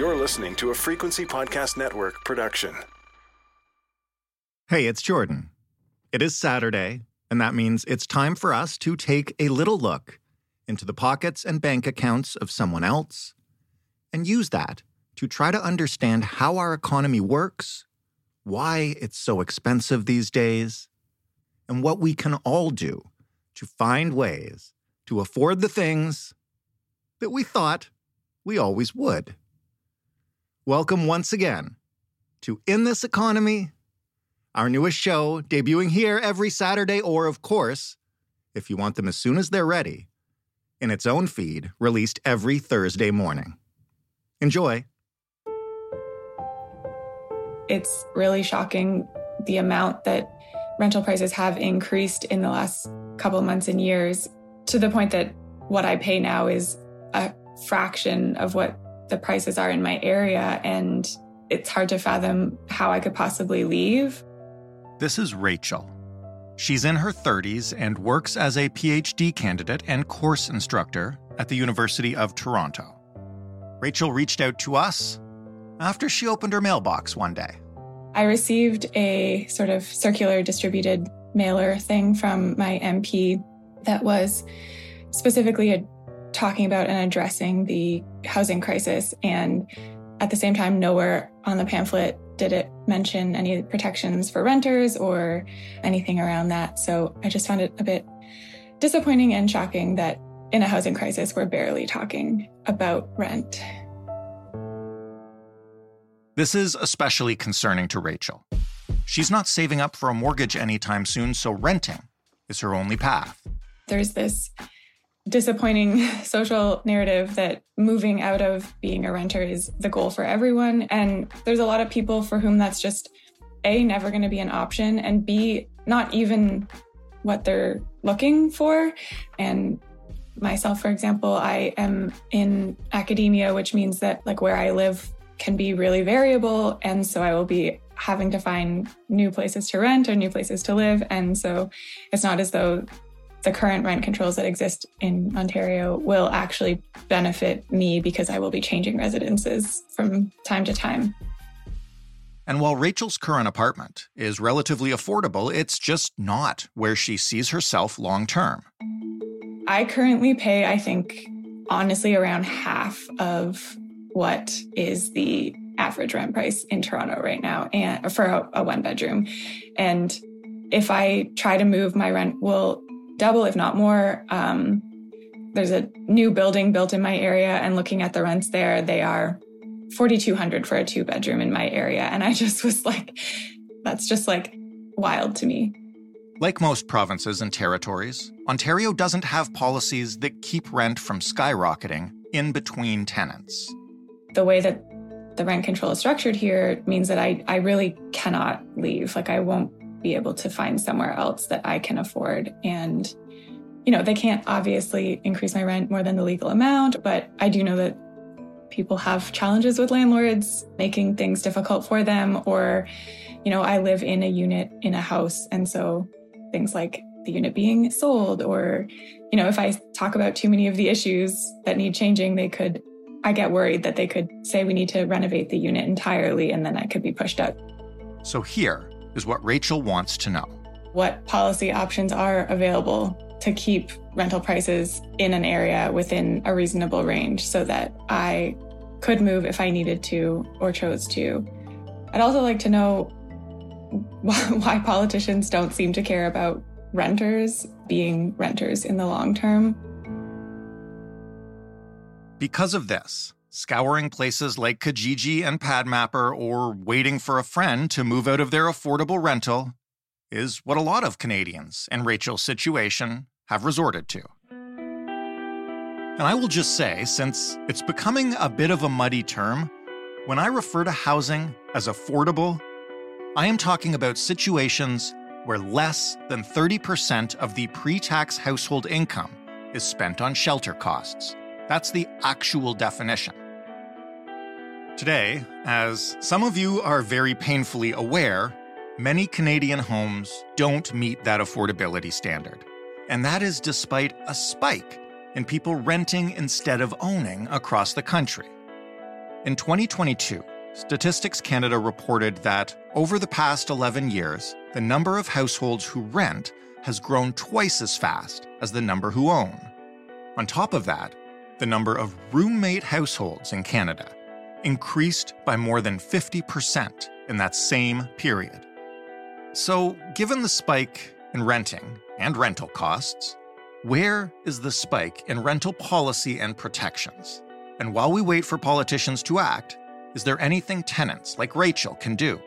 You're listening to a Frequency Podcast Network production. Hey, it's Jordan. It is Saturday, and that means it's time for us to take a little look into the pockets and bank accounts of someone else and use that to try to understand how our economy works, why it's so expensive these days, and what we can all do to find ways to afford the things that we thought we always would. Welcome once again to In This Economy our newest show, debuting here every Saturday, or of course, if you want them as soon as they're ready, in its own feed, released every Thursday morning. Enjoy. It's really shocking the amount that rental prices have increased in the last couple months and years to the point that what I pay now is a fraction of what the prices are in my area. And it's hard to fathom how I could possibly leave. This is Rachael. She's in her 30s and works as a PhD candidate and course instructor at the University of Toronto. Rachael reached out to us after she opened her mailbox one day. I received a sort of circular distributed mailer thing from my MP that was specifically talking about and addressing the housing crisis. And at the same time, nowhere on the pamphlet did it mention any protections for renters or anything around that. So I just found it a bit disappointing and shocking that in a housing crisis, we're barely talking about rent. This is especially concerning to Rachael. She's not saving up for a mortgage anytime soon, so renting is her only path. There's this disappointing social narrative that moving out of being a renter is the goal for everyone. And there's a lot of people for whom that's just A, never going to be an option, and B, not even what they're looking for. And myself, for example, I am in academia, which means that like where I live can be really variable. And so I will be having to find new places to rent or new places to live. And so it's not as though the current rent controls that exist in Ontario will actually benefit me because I will be changing residences from time to time. And while Rachael's current apartment is relatively affordable, it's just not where she sees herself long term. I currently pay, I think, honestly, around half of what is the average rent price in Toronto right now and for a, a one bedroom. And if I try to move, my rent will double, if not more. Um, there's a new building built in my area, and looking at the rents there, they are 4,200 for a two bedroom in my area. And I just was like, that's just like wild to me. Like most provinces and territories, Ontario doesn't have policies that keep rent from skyrocketing in between tenants. The way that the rent control is structured here means that I, I really cannot leave. Like, I won't be able to find somewhere else that I can afford. And, you know, they can't obviously increase my rent more than the legal amount, but I do know that people have challenges with landlords making things difficult for them. Or, you know, I live in a unit in a house. And so things like the unit being sold, or, you know, if I talk about too many of the issues that need changing, they could, I get worried that they could say we need to renovate the unit entirely and then I could be pushed out. So here, is what Rachael wants to know. What policy options are available to keep rental prices in an area within a reasonable range so that I could move if I needed to or chose to. I'd also like to know why politicians don't seem to care about renters being renters in the long term. Because of this, scouring places like Kijiji and Padmapper, or waiting for a friend to move out of their affordable rental is what a lot of Canadians in Rachael's situation have resorted to. And I will just say, since it's becoming a bit of a muddy term, When I refer to housing as affordable, I am talking about situations where less than 30% of the pre tax household income is spent on shelter costs. That's the actual definition. Today, as some of you are very painfully aware, many Canadian homes don't meet that affordability standard. And that is despite a spike in people renting instead of owning across the country. In 2022, Statistics Canada reported that over the past 11 years, the number of households who rent has grown twice as fast as the number who own. On top of that, the number of roommate households in Canada increased by more than 50% in that same period. So, given the spike in renting and rental costs, where is the spike in rental policy and protections? And while we wait for politicians to act, is there anything tenants like Rachael can do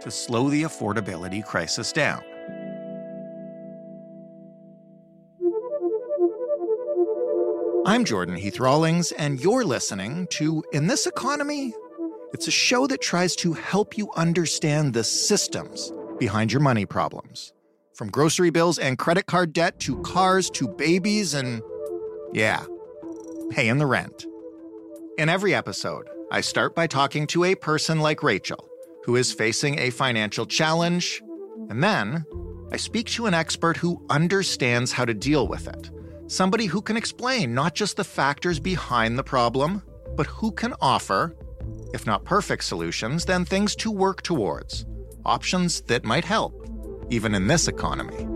to slow the affordability crisis down? I'm Jordan Heath Rawlings, and you're listening to In This Economy. It's a show that tries to help you understand the systems behind your money problems. From grocery bills and credit card debt to cars to babies and, yeah, paying the rent. In every episode, I start by talking to a person like Rachael, who is facing a financial challenge, and then I speak to an expert who understands how to deal with it Somebody who can explain not just the factors behind the problem, but who can offer, if not perfect solutions, then things to work towards, options that might help, even in this economy.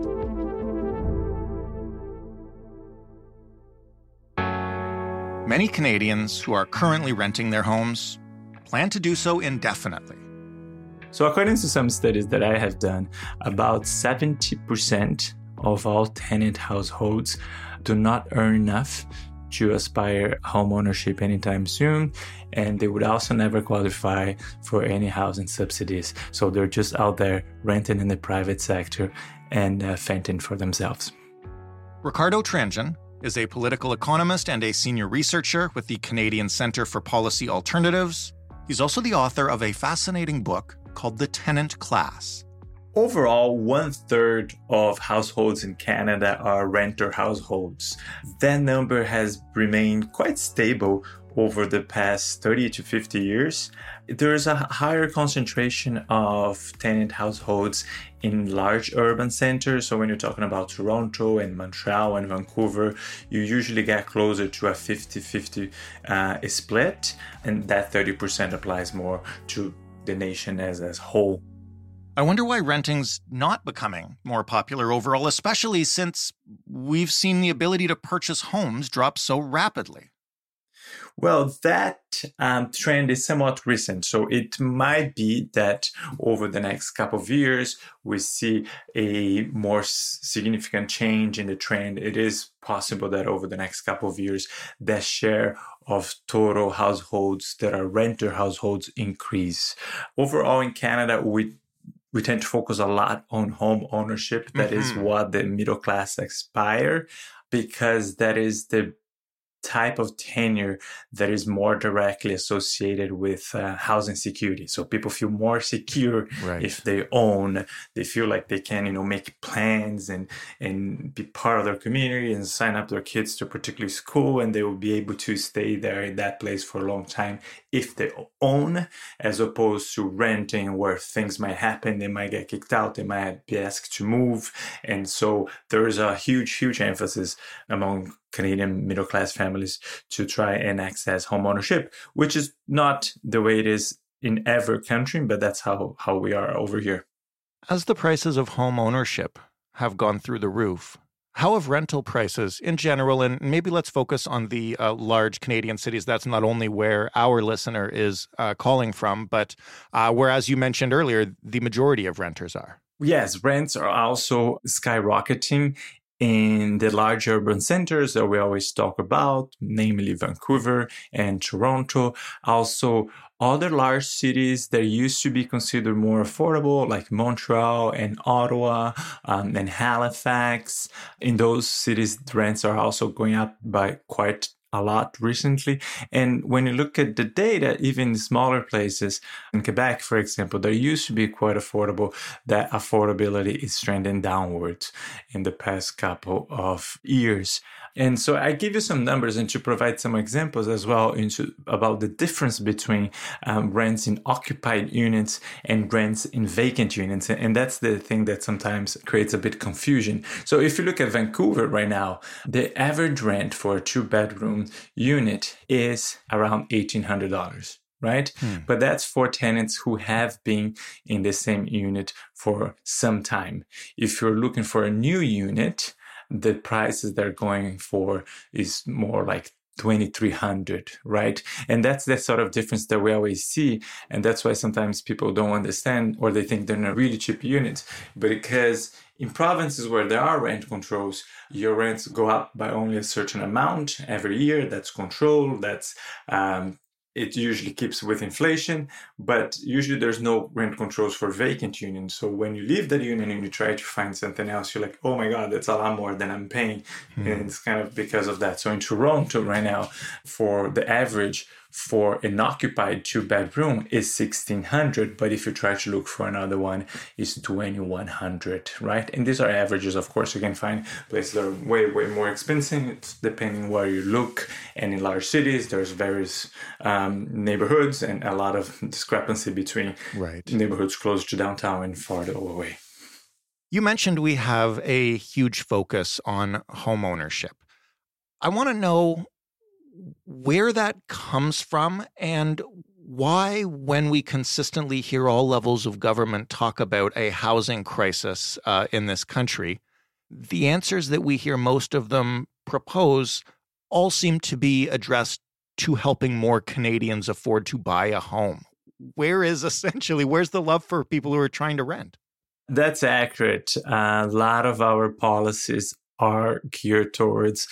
Many Canadians who are currently renting their homes plan to do so indefinitely. So, according to some studies that I have done, about 70% of all tenant households do not earn enough to aspire home ownership anytime soon and they would also never qualify for any housing subsidies. So they're just out there renting in the private sector and uh, fending for themselves. Ricardo tranjan is a political economist and a senior researcher with the canadian centre for policy alternatives. He's also the author of a fascinating book called the tenant class Overall, one third of households in Canada are renter households. That number has remained quite stable over the past 30 to 50 years. There is a higher concentration of tenant households in large urban centers. So, when you're talking about Toronto and Montreal and Vancouver, you usually get closer to a 50 50 uh, split, and that 30% applies more to the nation as a whole. I wonder why renting's not becoming more popular overall, especially since we've seen the ability to purchase homes drop so rapidly. Well, that um, trend is somewhat recent. So it might be that over the next couple of years, we see a more significant change in the trend. It is possible that over the next couple of years, the share of total households that are renter households increase. Overall, in Canada, we we tend to focus a lot on home ownership. That mm-hmm. is what the middle class aspire because that is the type of tenure that is more directly associated with uh, housing security so people feel more secure right. if they own they feel like they can you know make plans and and be part of their community and sign up their kids to a particular school and they will be able to stay there in that place for a long time if they own as opposed to renting where things might happen they might get kicked out they might be asked to move and so there is a huge huge emphasis among Canadian middle class families to try and access home ownership, which is not the way it is in every country, but that's how, how we are over here. As the prices of home ownership have gone through the roof, how have rental prices in general, and maybe let's focus on the uh, large Canadian cities. That's not only where our listener is uh, calling from, but uh, where, as you mentioned earlier, the majority of renters are. Yes, rents are also skyrocketing in the large urban centers that we always talk about, namely Vancouver and Toronto. Also, other large cities that used to be considered more affordable, like Montreal and Ottawa um, and Halifax. In those cities, rents are also going up by quite a lot recently. And when you look at the data, even smaller places in Quebec, for example, there used to be quite affordable. That affordability is trending downwards in the past couple of years. And so I give you some numbers and to provide some examples as well into about the difference between um, rents in occupied units and rents in vacant units. And that's the thing that sometimes creates a bit confusion. So if you look at Vancouver right now, the average rent for a two bedroom unit is around $1,800 right? Hmm. But that's for tenants who have been in the same unit for some time. If you're looking for a new unit, the prices they're going for is more like 2300 right? And that's the sort of difference that we always see and that's why sometimes people don't understand or they think they're not really cheap units but because in provinces where there are rent controls your rents go up by only a certain amount every year. That's controlled that's um, it usually keeps with inflation, but usually there's no rent controls for vacant unions. So when you leave that union and you try to find something else, you're like, oh my God, that's a lot more than I'm paying. Mm. And it's kind of because of that. So in Toronto right now, for the average for an occupied two bedroom is 1600 but if you try to look for another one it's 2100 right? And these are averages of course you can find places that are way way more expensive. It's depending where you look. And in large cities there's various um, neighborhoods and a lot of discrepancy between right. neighborhoods close to downtown and farther away. You mentioned we have a huge focus on home ownership i want to know where that comes from and why, when we consistently hear all levels of government talk about a housing crisis uh, in this country, the answers that we hear most of them propose all seem to be addressed to helping more Canadians afford to buy a home. Where is essentially, where's the love for people who are trying to rent? That's accurate. A lot of our policies are geared towards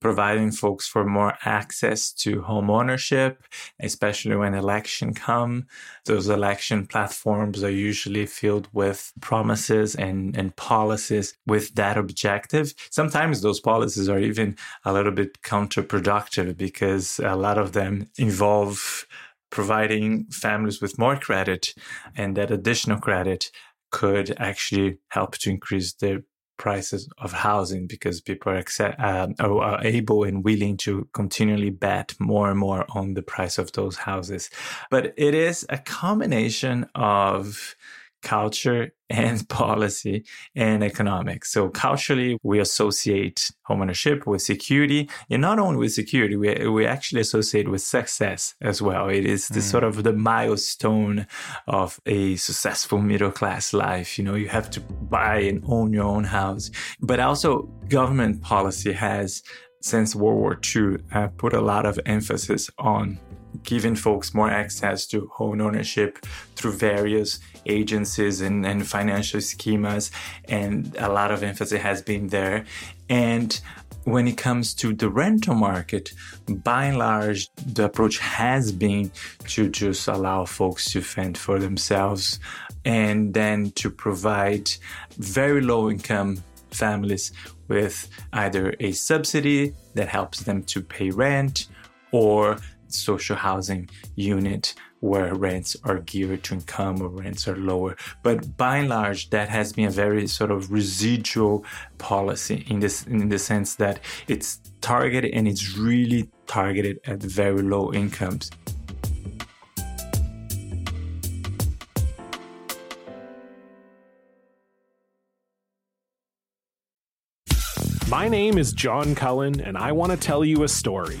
providing folks for more access to home ownership, especially when election come. Those election platforms are usually filled with promises and, and policies with that objective. Sometimes those policies are even a little bit counterproductive because a lot of them involve providing families with more credit and that additional credit could actually help to increase their prices of housing because people are, accept, uh, are able and willing to continually bet more and more on the price of those houses. But it is a combination of culture and policy and economics. So culturally, we associate homeownership with security, and not only with security, we, we actually associate with success as well. It is the mm. sort of the milestone of a successful middle class life. You know, you have to buy and own your own house, but also government policy has since World War II uh, put a lot of emphasis on giving folks more access to home ownership through various agencies and, and financial schemas. And a lot of emphasis has been there. And when it comes to the rental market, by and large, the approach has been to just allow folks to fend for themselves and then to provide very low income families with either a subsidy that helps them to pay rent or social housing unit where rents are geared to income or rents are lower. But by and large, that has been a very sort of residual policy in this in the sense that it's targeted and it's really targeted at very low incomes. My name is John Cullen, and I want to tell you a story.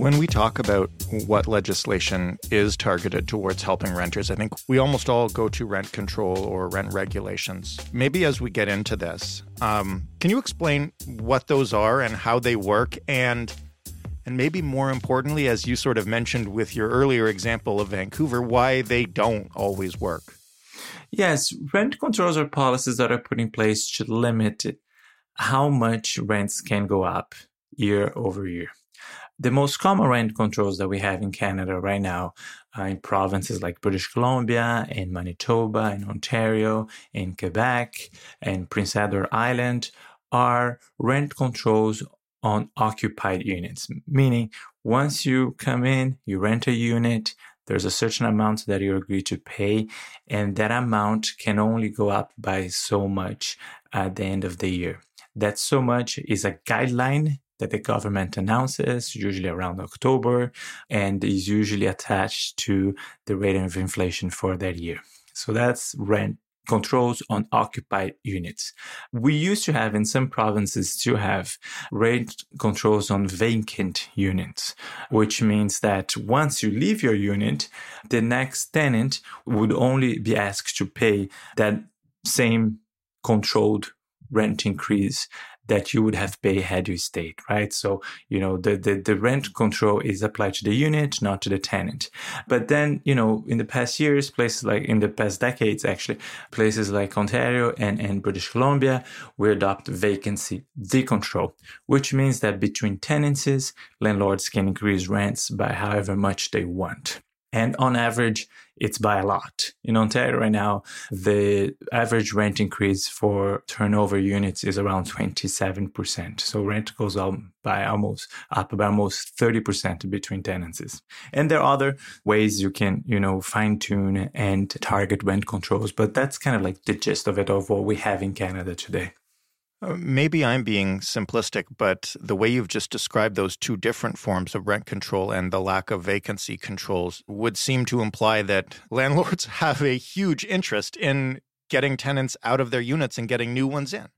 When we talk about what legislation is targeted towards helping renters, I think we almost all go to rent control or rent regulations. Maybe as we get into this, um, can you explain what those are and how they work and And maybe more importantly, as you sort of mentioned with your earlier example of Vancouver, why they don't always work. Yes, rent controls are policies that are put in place to limit how much rents can go up year over year. The most common rent controls that we have in Canada right now uh, in provinces like British Columbia, in Manitoba, in Ontario, in Quebec, and Prince Edward Island are rent controls on occupied units, meaning once you come in, you rent a unit, there's a certain amount that you agree to pay, and that amount can only go up by so much at the end of the year. That so much is a guideline that the government announces, usually around October, and is usually attached to the rate of inflation for that year. So that's rent controls on occupied units. We used to have in some provinces to have rent controls on vacant units, which means that once you leave your unit, the next tenant would only be asked to pay that same controlled rent increase that you would have paid had you stayed, right? So, you know, the, the, the rent control is applied to the unit, not to the tenant. But then, you know, in the past years, places like in the past decades, actually, places like Ontario and, and British Columbia, we adopt vacancy decontrol, which means that between tenancies, landlords can increase rents by however much they want. And on average, it's by a lot. In Ontario right now, the average rent increase for turnover units is around 27%. So rent goes up by almost up by almost 30% between tenancies. And there are other ways you can, you know, fine tune and target rent controls, but that's kind of like the gist of it of what we have in Canada today. Uh, maybe I'm being simplistic, but the way you've just described those two different forms of rent control and the lack of vacancy controls would seem to imply that landlords have a huge interest in getting tenants out of their units and getting new ones in.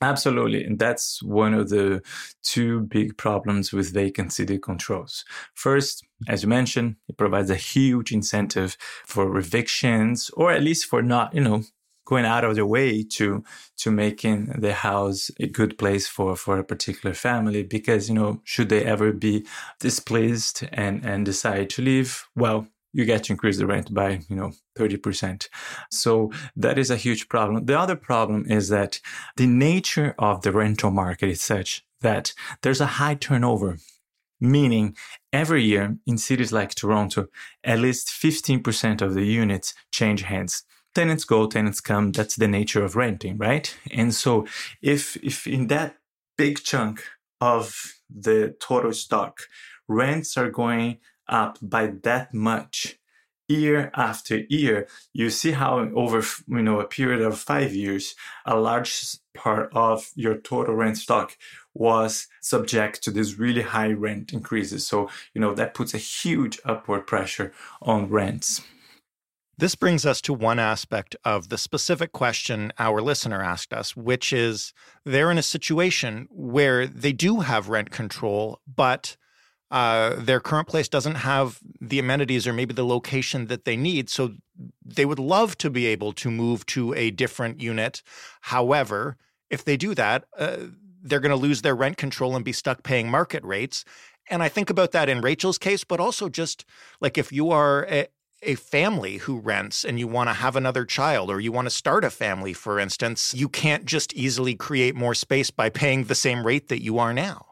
Absolutely. And that's one of the two big problems with vacancy controls. First, as you mentioned, it provides a huge incentive for evictions or at least for not, you know, going out of their way to to making the house a good place for for a particular family because you know should they ever be displeased and and decide to leave well you get to increase the rent by you know 30% so that is a huge problem. The other problem is that the nature of the rental market is such that there's a high turnover meaning every year in cities like toronto at least 15% of the units change hands tenants go, tenants come. That's the nature of renting, right? And so if if in that big chunk of the total stock, rents are going up by that much year after year, you see how over you know a period of five years, a large part of your total rent stock was subject to these really high rent increases. So you know that puts a huge upward pressure on rents. This brings us to one aspect of the specific question our listener asked us, which is they're in a situation where they do have rent control, but uh, their current place doesn't have the amenities or maybe the location that they need. So they would love to be able to move to a different unit. However, if they do that, uh, they're going to lose their rent control and be stuck paying market rates. And I think about that in Rachael's case, but also just like if you are a, a family who rents and you want to have another child or you want to start a family, for instance, you can't just easily create more space by paying the same rate that you are now.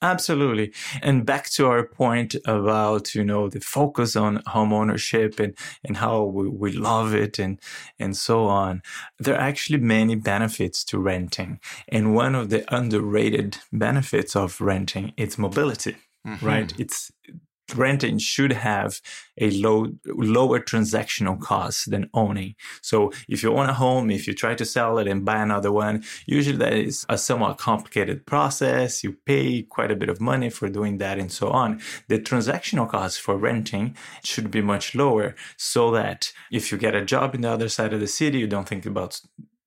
Absolutely. And back to our point about, you know, the focus on home ownership and, and how we, we love it and, and so on. There are actually many benefits to renting. And one of the underrated benefits of renting is mobility. Mm-hmm. Right. It's renting should have a low lower transactional cost than owning. So if you own a home, if you try to sell it and buy another one, usually that is a somewhat complicated process. You pay quite a bit of money for doing that and so on. The transactional cost for renting should be much lower so that if you get a job in the other side of the city, you don't think about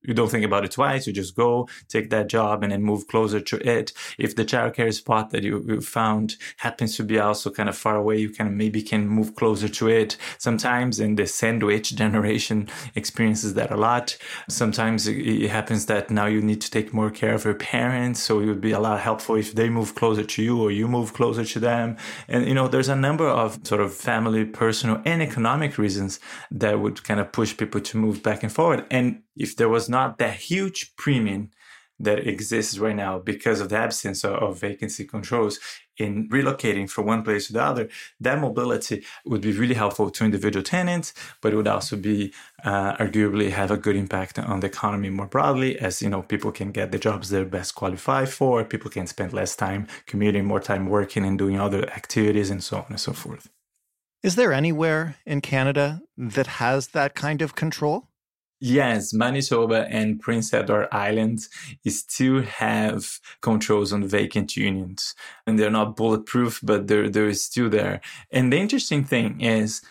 you don't think about it twice. You just go take that job and then move closer to it. If the childcare spot that you, you found happens to be also kind of far away, you kind of maybe can move closer to it. Sometimes in the sandwich generation experiences that a lot. Sometimes it happens that now you need to take more care of your parents. So it would be a lot helpful if they move closer to you or you move closer to them. And, you know, there's a number of sort of family, personal and economic reasons that would kind of push people to move back and forward. And if there was not that huge premium that exists right now because of the absence of, vacancy controls in relocating from one place to the other, that mobility would be really helpful to individual tenants, but it would also be uh, arguably have a good impact on the economy more broadly, as you know, people can get the jobs they're best qualified for, people can spend less time commuting, more time working and doing other activities, and so on and so forth. Is there anywhere in Canada that has that kind of control? Yes, Manitoba and Prince Edward Island still have controls on vacant unions, and they're not bulletproof, but they're they're still there. And the interesting thing is,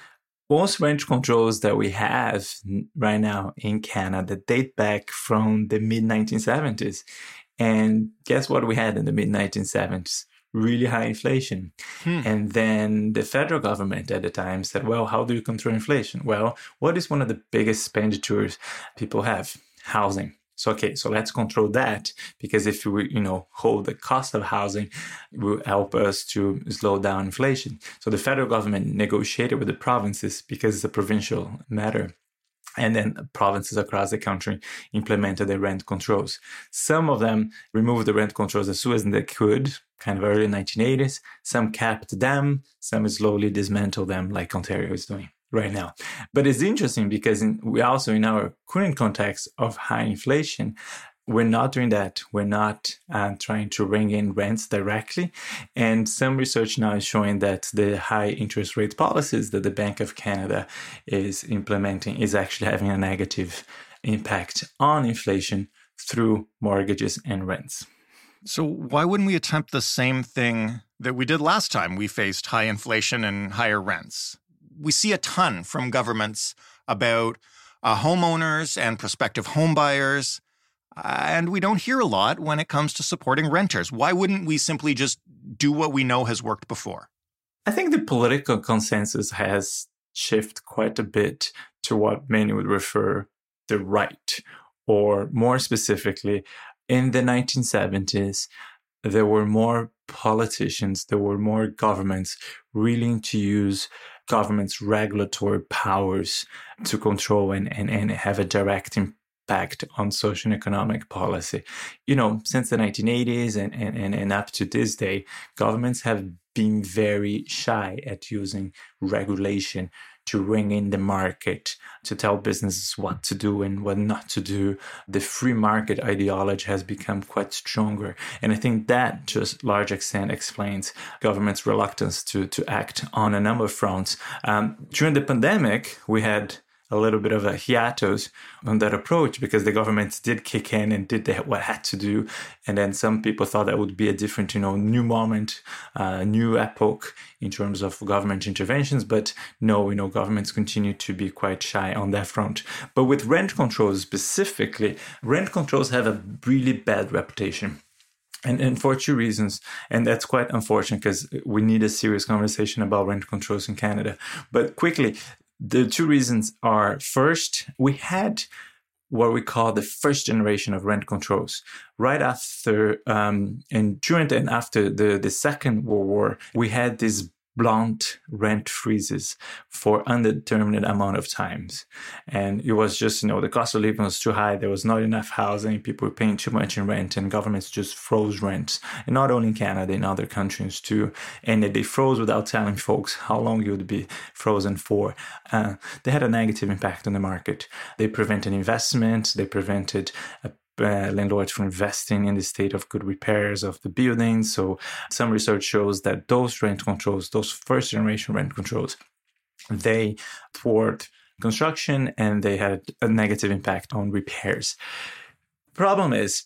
most rent controls that we have right now in Canada date back from the mid 1970s. And guess what we had in the mid 1970s? Really high inflation. Hmm. And then the federal government at the time said, well, how do you control inflation? Well, what is one of the biggest expenditures people have? Housing. So okay, so let's control that because if we, you know, hold the cost of housing, will help us to slow down inflation. So the federal government negotiated with the provinces because it's a provincial matter and then provinces across the country implemented the rent controls. Some of them removed the rent controls as soon as they could, kind of early 1980s. Some kept them, some slowly dismantled them, like Ontario is doing right now. But it's interesting because in, we also, in our current context of high inflation, we're not doing that. We're not uh, trying to ring in rents directly. And some research now is showing that the high interest rate policies that the Bank of Canada is implementing is actually having a negative impact on inflation through mortgages and rents. So, why wouldn't we attempt the same thing that we did last time we faced high inflation and higher rents? We see a ton from governments about uh, homeowners and prospective homebuyers and we don't hear a lot when it comes to supporting renters. Why wouldn't we simply just do what we know has worked before? I think the political consensus has shifted quite a bit to what many would refer the right, or more specifically, in the 1970s, there were more politicians, there were more governments willing to use government's regulatory powers to control and, and, and have a direct impact impact on social and economic policy. You know, since the 1980s and, and, and up to this day, governments have been very shy at using regulation to ring in the market, to tell businesses what to do and what not to do. The free market ideology has become quite stronger. And I think that just large extent explains government's reluctance to, to act on a number of fronts. Um, during the pandemic, we had a little bit of a hiatus on that approach because the government did kick in and did what had to do. And then some people thought that would be a different, you know, new moment, uh, new epoch in terms of government interventions. But no, you know, governments continue to be quite shy on that front. But with rent controls specifically, rent controls have a really bad reputation. And, and for two reasons. And that's quite unfortunate because we need a serious conversation about rent controls in Canada. But quickly, the two reasons are first, we had what we call the first generation of rent controls. Right after, um, and during and after the, the Second World War, we had this blunt rent freezes for undetermined amount of times. And it was just, you know, the cost of living was too high. There was not enough housing. People were paying too much in rent and governments just froze rents. And not only in Canada, in other countries too. And they froze without telling folks how long it would be frozen for. Uh, they had a negative impact on the market. They prevented investment. They prevented uh, landlords from investing in the state of good repairs of the buildings. So some research shows that those rent controls, those first generation rent controls, they thwart construction and they had a negative impact on repairs. Problem is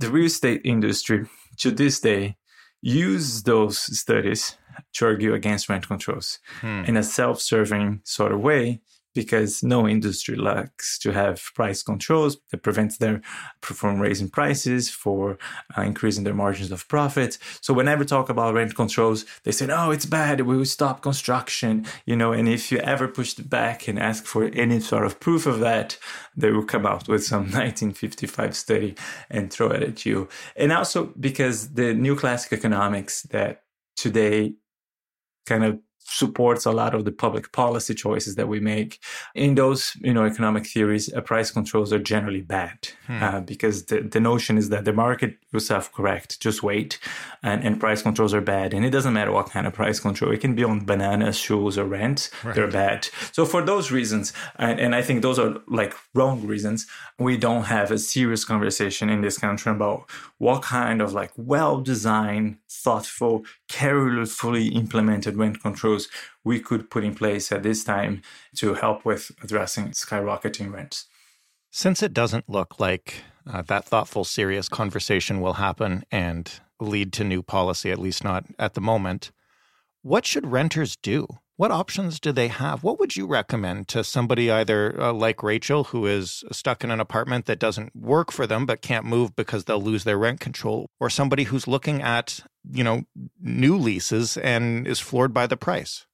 the real estate industry to this day use those studies to argue against rent controls hmm. in a self-serving sort of way because no industry likes to have price controls that prevents them from raising prices for uh, increasing their margins of profit. So whenever talk about rent controls, they say, "Oh, it's bad. We will stop construction." You know, and if you ever push back and ask for any sort of proof of that, they will come out with some 1955 study and throw it at you. And also because the new classic economics that today kind of supports a lot of the public policy choices that we make. In those, you know, economic theories, uh, price controls are generally bad hmm. uh, because the, the notion is that the market will self-correct. Just wait, and, and price controls are bad. And it doesn't matter what kind of price control. It can be on bananas, shoes, or rent. Right. They're bad. So for those reasons, and, and I think those are like wrong reasons, we don't have a serious conversation in this country about what kind of like well-designed, thoughtful, carefully implemented rent controls we could put in place at this time to help with addressing skyrocketing rents. Since it doesn't look like uh, that thoughtful, serious conversation will happen and lead to new policy, at least not at the moment, what should renters do? What options do they have? What would you recommend to somebody either uh, like Rachael, who is stuck in an apartment that doesn't work for them but can't move because they'll lose their rent control, or somebody who's looking at, you know, new leases and is floored by the price?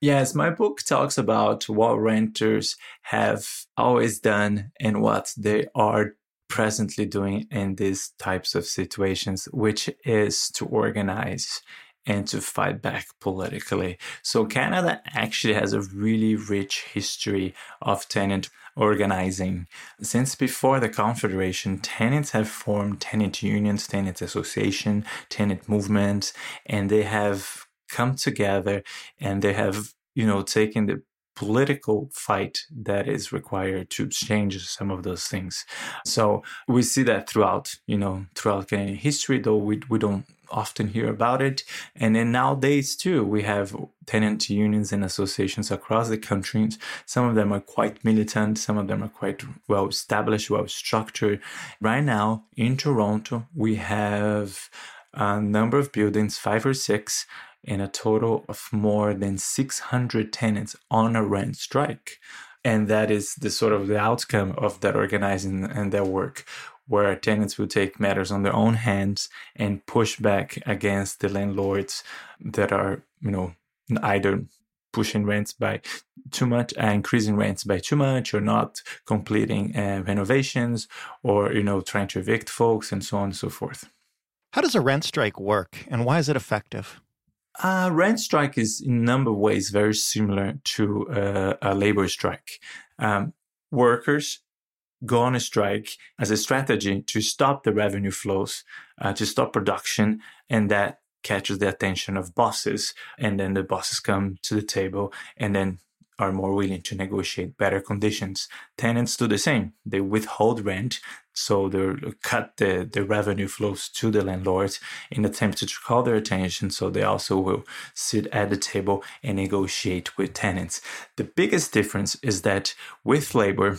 Yes, my book talks about what renters have always done and what they are presently doing in these types of situations, which is to organize and to fight back politically. So Canada actually has a really rich history of tenant organizing. Since before the Confederation, tenants have formed tenant unions, tenant association, tenant movements, and they have come together and they have, you know, taken the political fight that is required to change some of those things. So we see that throughout, you know, throughout Canadian history, though we, we don't often hear about it. And then nowadays too, we have tenant unions and associations across the country. Some of them are quite militant. Some of them are quite well established, well structured. Right now in Toronto, we have a number of buildings, five or six, and a total of more than 600 tenants on a rent strike. And that is the sort of the outcome of that organizing and that work where tenants will take matters on their own hands and push back against the landlords that are, you know, either pushing rents by too much, uh, increasing rents by too much, or not completing uh, renovations, or you know, trying to evict folks, and so on and so forth. How does a rent strike work, and why is it effective? Uh, rent strike is in a number of ways very similar to uh, a labor strike. Um, workers go on a strike as a strategy to stop the revenue flows, uh, to stop production, and that catches the attention of bosses. And then the bosses come to the table and then are more willing to negotiate better conditions. Tenants do the same. They withhold rent, so they cut the, the revenue flows to the landlords in attempt to call their attention. So they also will sit at the table and negotiate with tenants. The biggest difference is that with labor,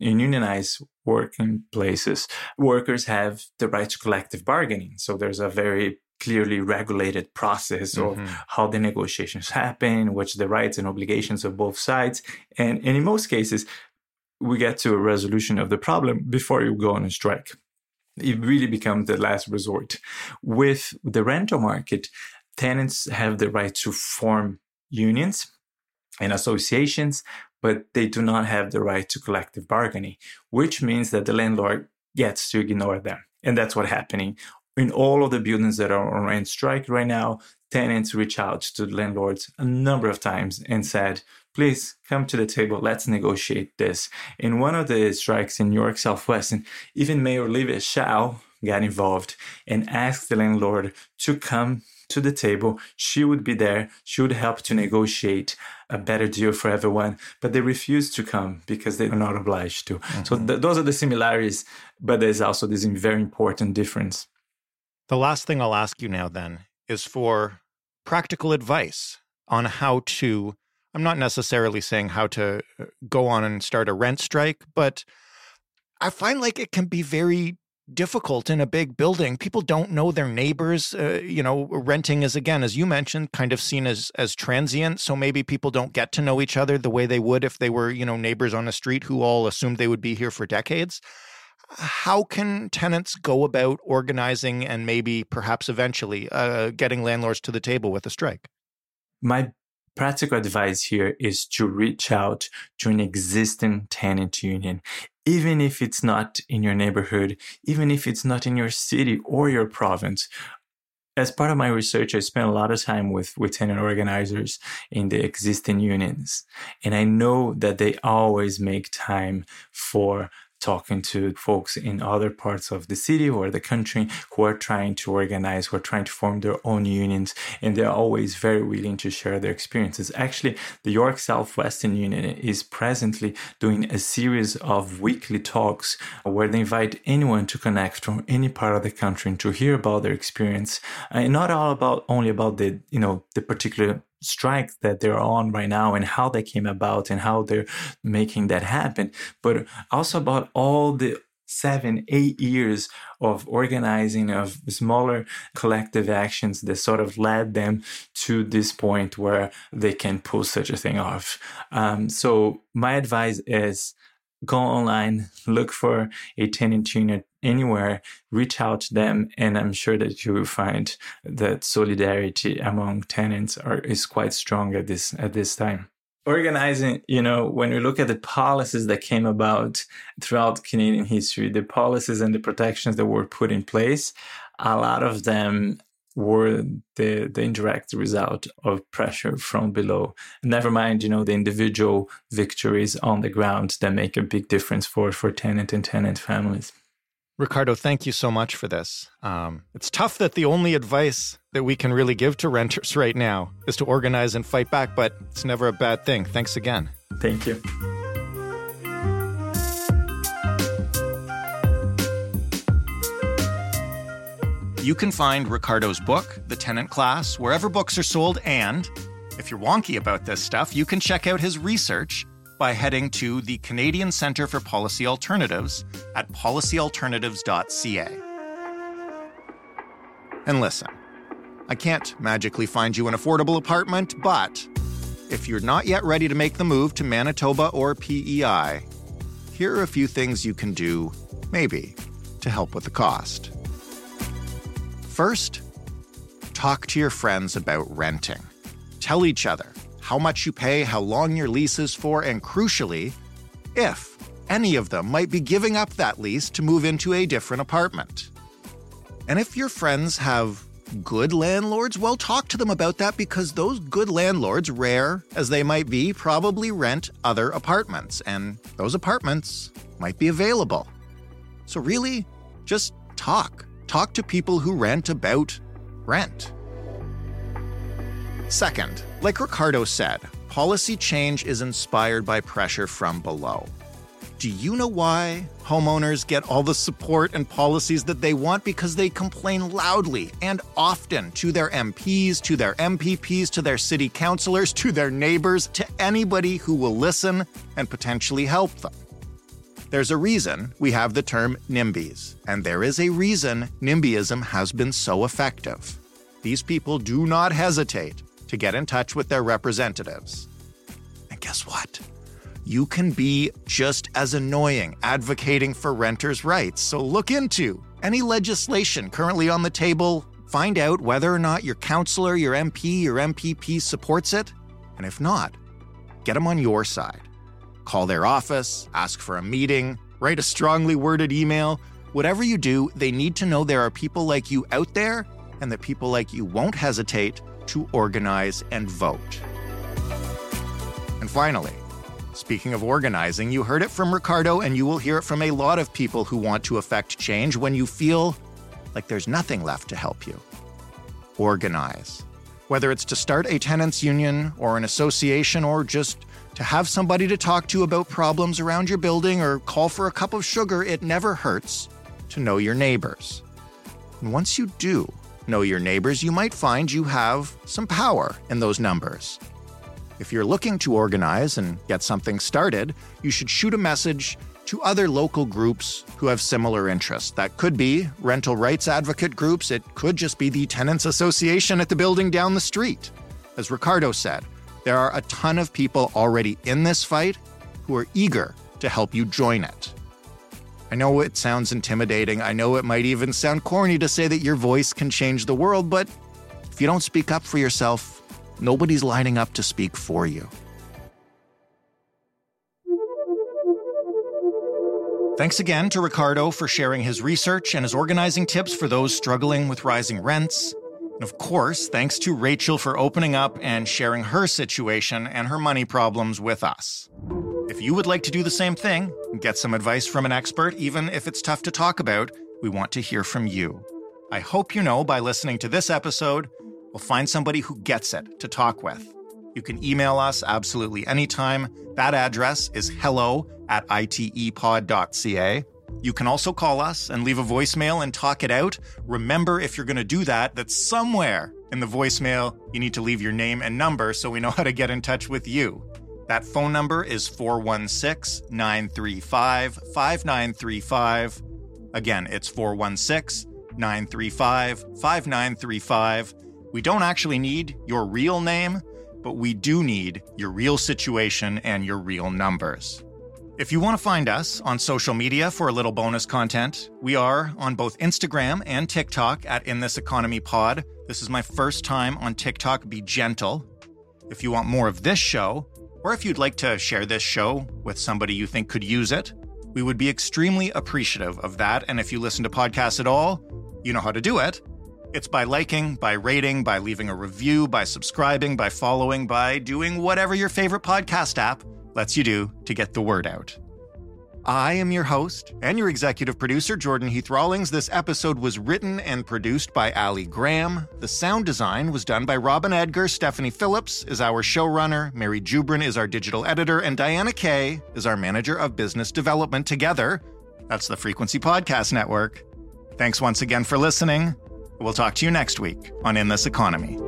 in unionized working places, workers have the right to collective bargaining. So there's a very clearly regulated process mm-hmm. of how the negotiations happen, what's the rights and obligations of both sides. And, and in most cases, we get to a resolution of the problem before you go on a strike. It really becomes the last resort. With the rental market, tenants have the right to form unions and associations but they do not have the right to collective bargaining, which means that the landlord gets to ignore them. And that's what's happening. In all of the buildings that are on rent strike right now, tenants reach out to the landlords a number of times and said, please come to the table, let's negotiate this. In one of the strikes in New York South-Weston, and even Mayor Olivia Chow got involved and asked the landlord to come to the table. She would be there. She would help to negotiate a better deal for everyone. But they refused to come because they are not obliged to. Mm-hmm. So th- those are the similarities, but there's also this very important difference. The last thing I'll ask you now then is for practical advice on how to. I'm not necessarily saying how to uh, go on and start a rent strike, but I find like it can be very difficult in a big building. People don't know their neighbors. Uh, you know, renting is again, as you mentioned, kind of seen as as transient. So maybe people don't get to know each other the way they would if they were, you know, neighbors on the street who all assumed they would be here for decades. How can tenants go about organizing and maybe perhaps eventually uh, getting landlords to the table with a strike? My practical advice here is to reach out to an existing tenant union even if it's not in your neighborhood, even if it's not in your city or your province. As part of my research, I spent a lot of time with, with tenant organizers in the existing unions. And I know that they always make time for talking to folks in other parts of the city or the country who are trying to organize, who are trying to form their own unions, and they're always very willing to share their experiences. Actually, the York South-Weston Union is presently doing a series of weekly talks where they invite anyone to connect from any part of the country and to hear about their experience, and not all about only about the you know the particular strike that they're on right now and how they came about and how they're making that happen, but also about all the seven, eight years of organizing of smaller collective actions that sort of led them to this point where they can pull such a thing off. Um, so my advice is go online, look for a tenant union anywhere, reach out to them, and I'm sure that you will find that solidarity among tenants are, is quite strong at this at this time. Organizing, you know, when we look at the policies that came about throughout Canadian history, the policies and the protections that were put in place, a lot of them were the, the indirect result of pressure from below. Never mind, you know, the individual victories on the ground that make a big difference for, for tenant and tenant families. Ricardo, thank you so much for this. Um, it's tough that the only advice that we can really give to renters right now is to organize and fight back, but it's never a bad thing. Thanks again. Thank you. You can find Ricardo's book, The Tenant Class, wherever books are sold. And if you're wonky about this stuff, you can check out his research by heading to the Canadian Centre for Policy Alternatives at policyalternatives.ca. And listen, I can't magically find you an affordable apartment, but if you're not yet ready to make the move to Manitoba or PEI, here are a few things you can do, maybe, to help with the cost. First, talk to your friends about renting. Tell each other how much you pay, how long your lease is for, and crucially, if any of them might be giving up that lease to move into a different apartment. And if your friends have good landlords, well, talk to them about that because those good landlords, rare as they might be, probably rent other apartments, and those apartments might be available. So, really, just talk. Talk to people who rent about rent. Second, like Ricardo said, policy change is inspired by pressure from below. Do you know why homeowners get all the support and policies that they want? Because they complain loudly and often to their MPs, to their MPPs, to their city councilors, to their neighbors, to anybody who will listen and potentially help them. There's a reason we have the term NIMBYs, and there is a reason NIMBYism has been so effective. These people do not hesitate to get in touch with their representatives. And guess what? You can be just as annoying advocating for renters' rights. So look into any legislation currently on the table, find out whether or not your councillor, your MP, your MPP supports it. And if not, get them on your side. Call their office, ask for a meeting, write a strongly worded email. Whatever you do, they need to know there are people like you out there and that people like you won't hesitate to organize and vote. And finally, speaking of organizing, you heard it from Ricardo, and you will hear it from a lot of people who want to affect change when you feel like there's nothing left to help you. Organize. Whether it's to start a tenants union or an association or just to have somebody to talk to about problems around your building or call for a cup of sugar, it never hurts to know your neighbors. And once you do, know your neighbors, you might find you have some power in those numbers. If you're looking to organize and get something started, you should shoot a message to other local groups who have similar interests. That could be rental rights advocate groups, it could just be the Tenants Association at the building down the street. As Ricardo said, there are a ton of people already in this fight who are eager to help you join it. I know it sounds intimidating. I know it might even sound corny to say that your voice can change the world, but if you don't speak up for yourself, nobody's lining up to speak for you. Thanks again to Ricardo for sharing his research and his organizing tips for those struggling with rising rents. And of course, thanks to Rachael for opening up and sharing her situation and her money problems with us. If you would like to do the same thing, get some advice from an expert, even if it's tough to talk about, we want to hear from you. I hope you know by listening to this episode, we'll find somebody who gets it to talk with. You can email us absolutely anytime. That address is hello at itepod.ca. You can also call us and leave a voicemail and talk it out. Remember, if you're going to do that, that somewhere in the voicemail, you need to leave your name and number so we know how to get in touch with you. That phone number is 416 935 5935. Again, it's 416 935 5935. We don't actually need your real name, but we do need your real situation and your real numbers. If you want to find us on social media for a little bonus content, we are on both Instagram and TikTok at In This Economy Pod. This is my first time on TikTok. Be gentle. If you want more of this show, or if you'd like to share this show with somebody you think could use it, we would be extremely appreciative of that. And if you listen to podcasts at all, you know how to do it. It's by liking, by rating, by leaving a review, by subscribing, by following, by doing whatever your favorite podcast app lets you do to get the word out. I am your host and your executive producer, Jordan Heath Rawlings. This episode was written and produced by Ali Graham. The sound design was done by Robin Edgar. Stephanie Phillips is our showrunner. Mary Jubrin is our digital editor. And Diana Kay is our manager of business development. Together, that's the Frequency Podcast Network. Thanks once again for listening. We'll talk to you next week on In This Economy.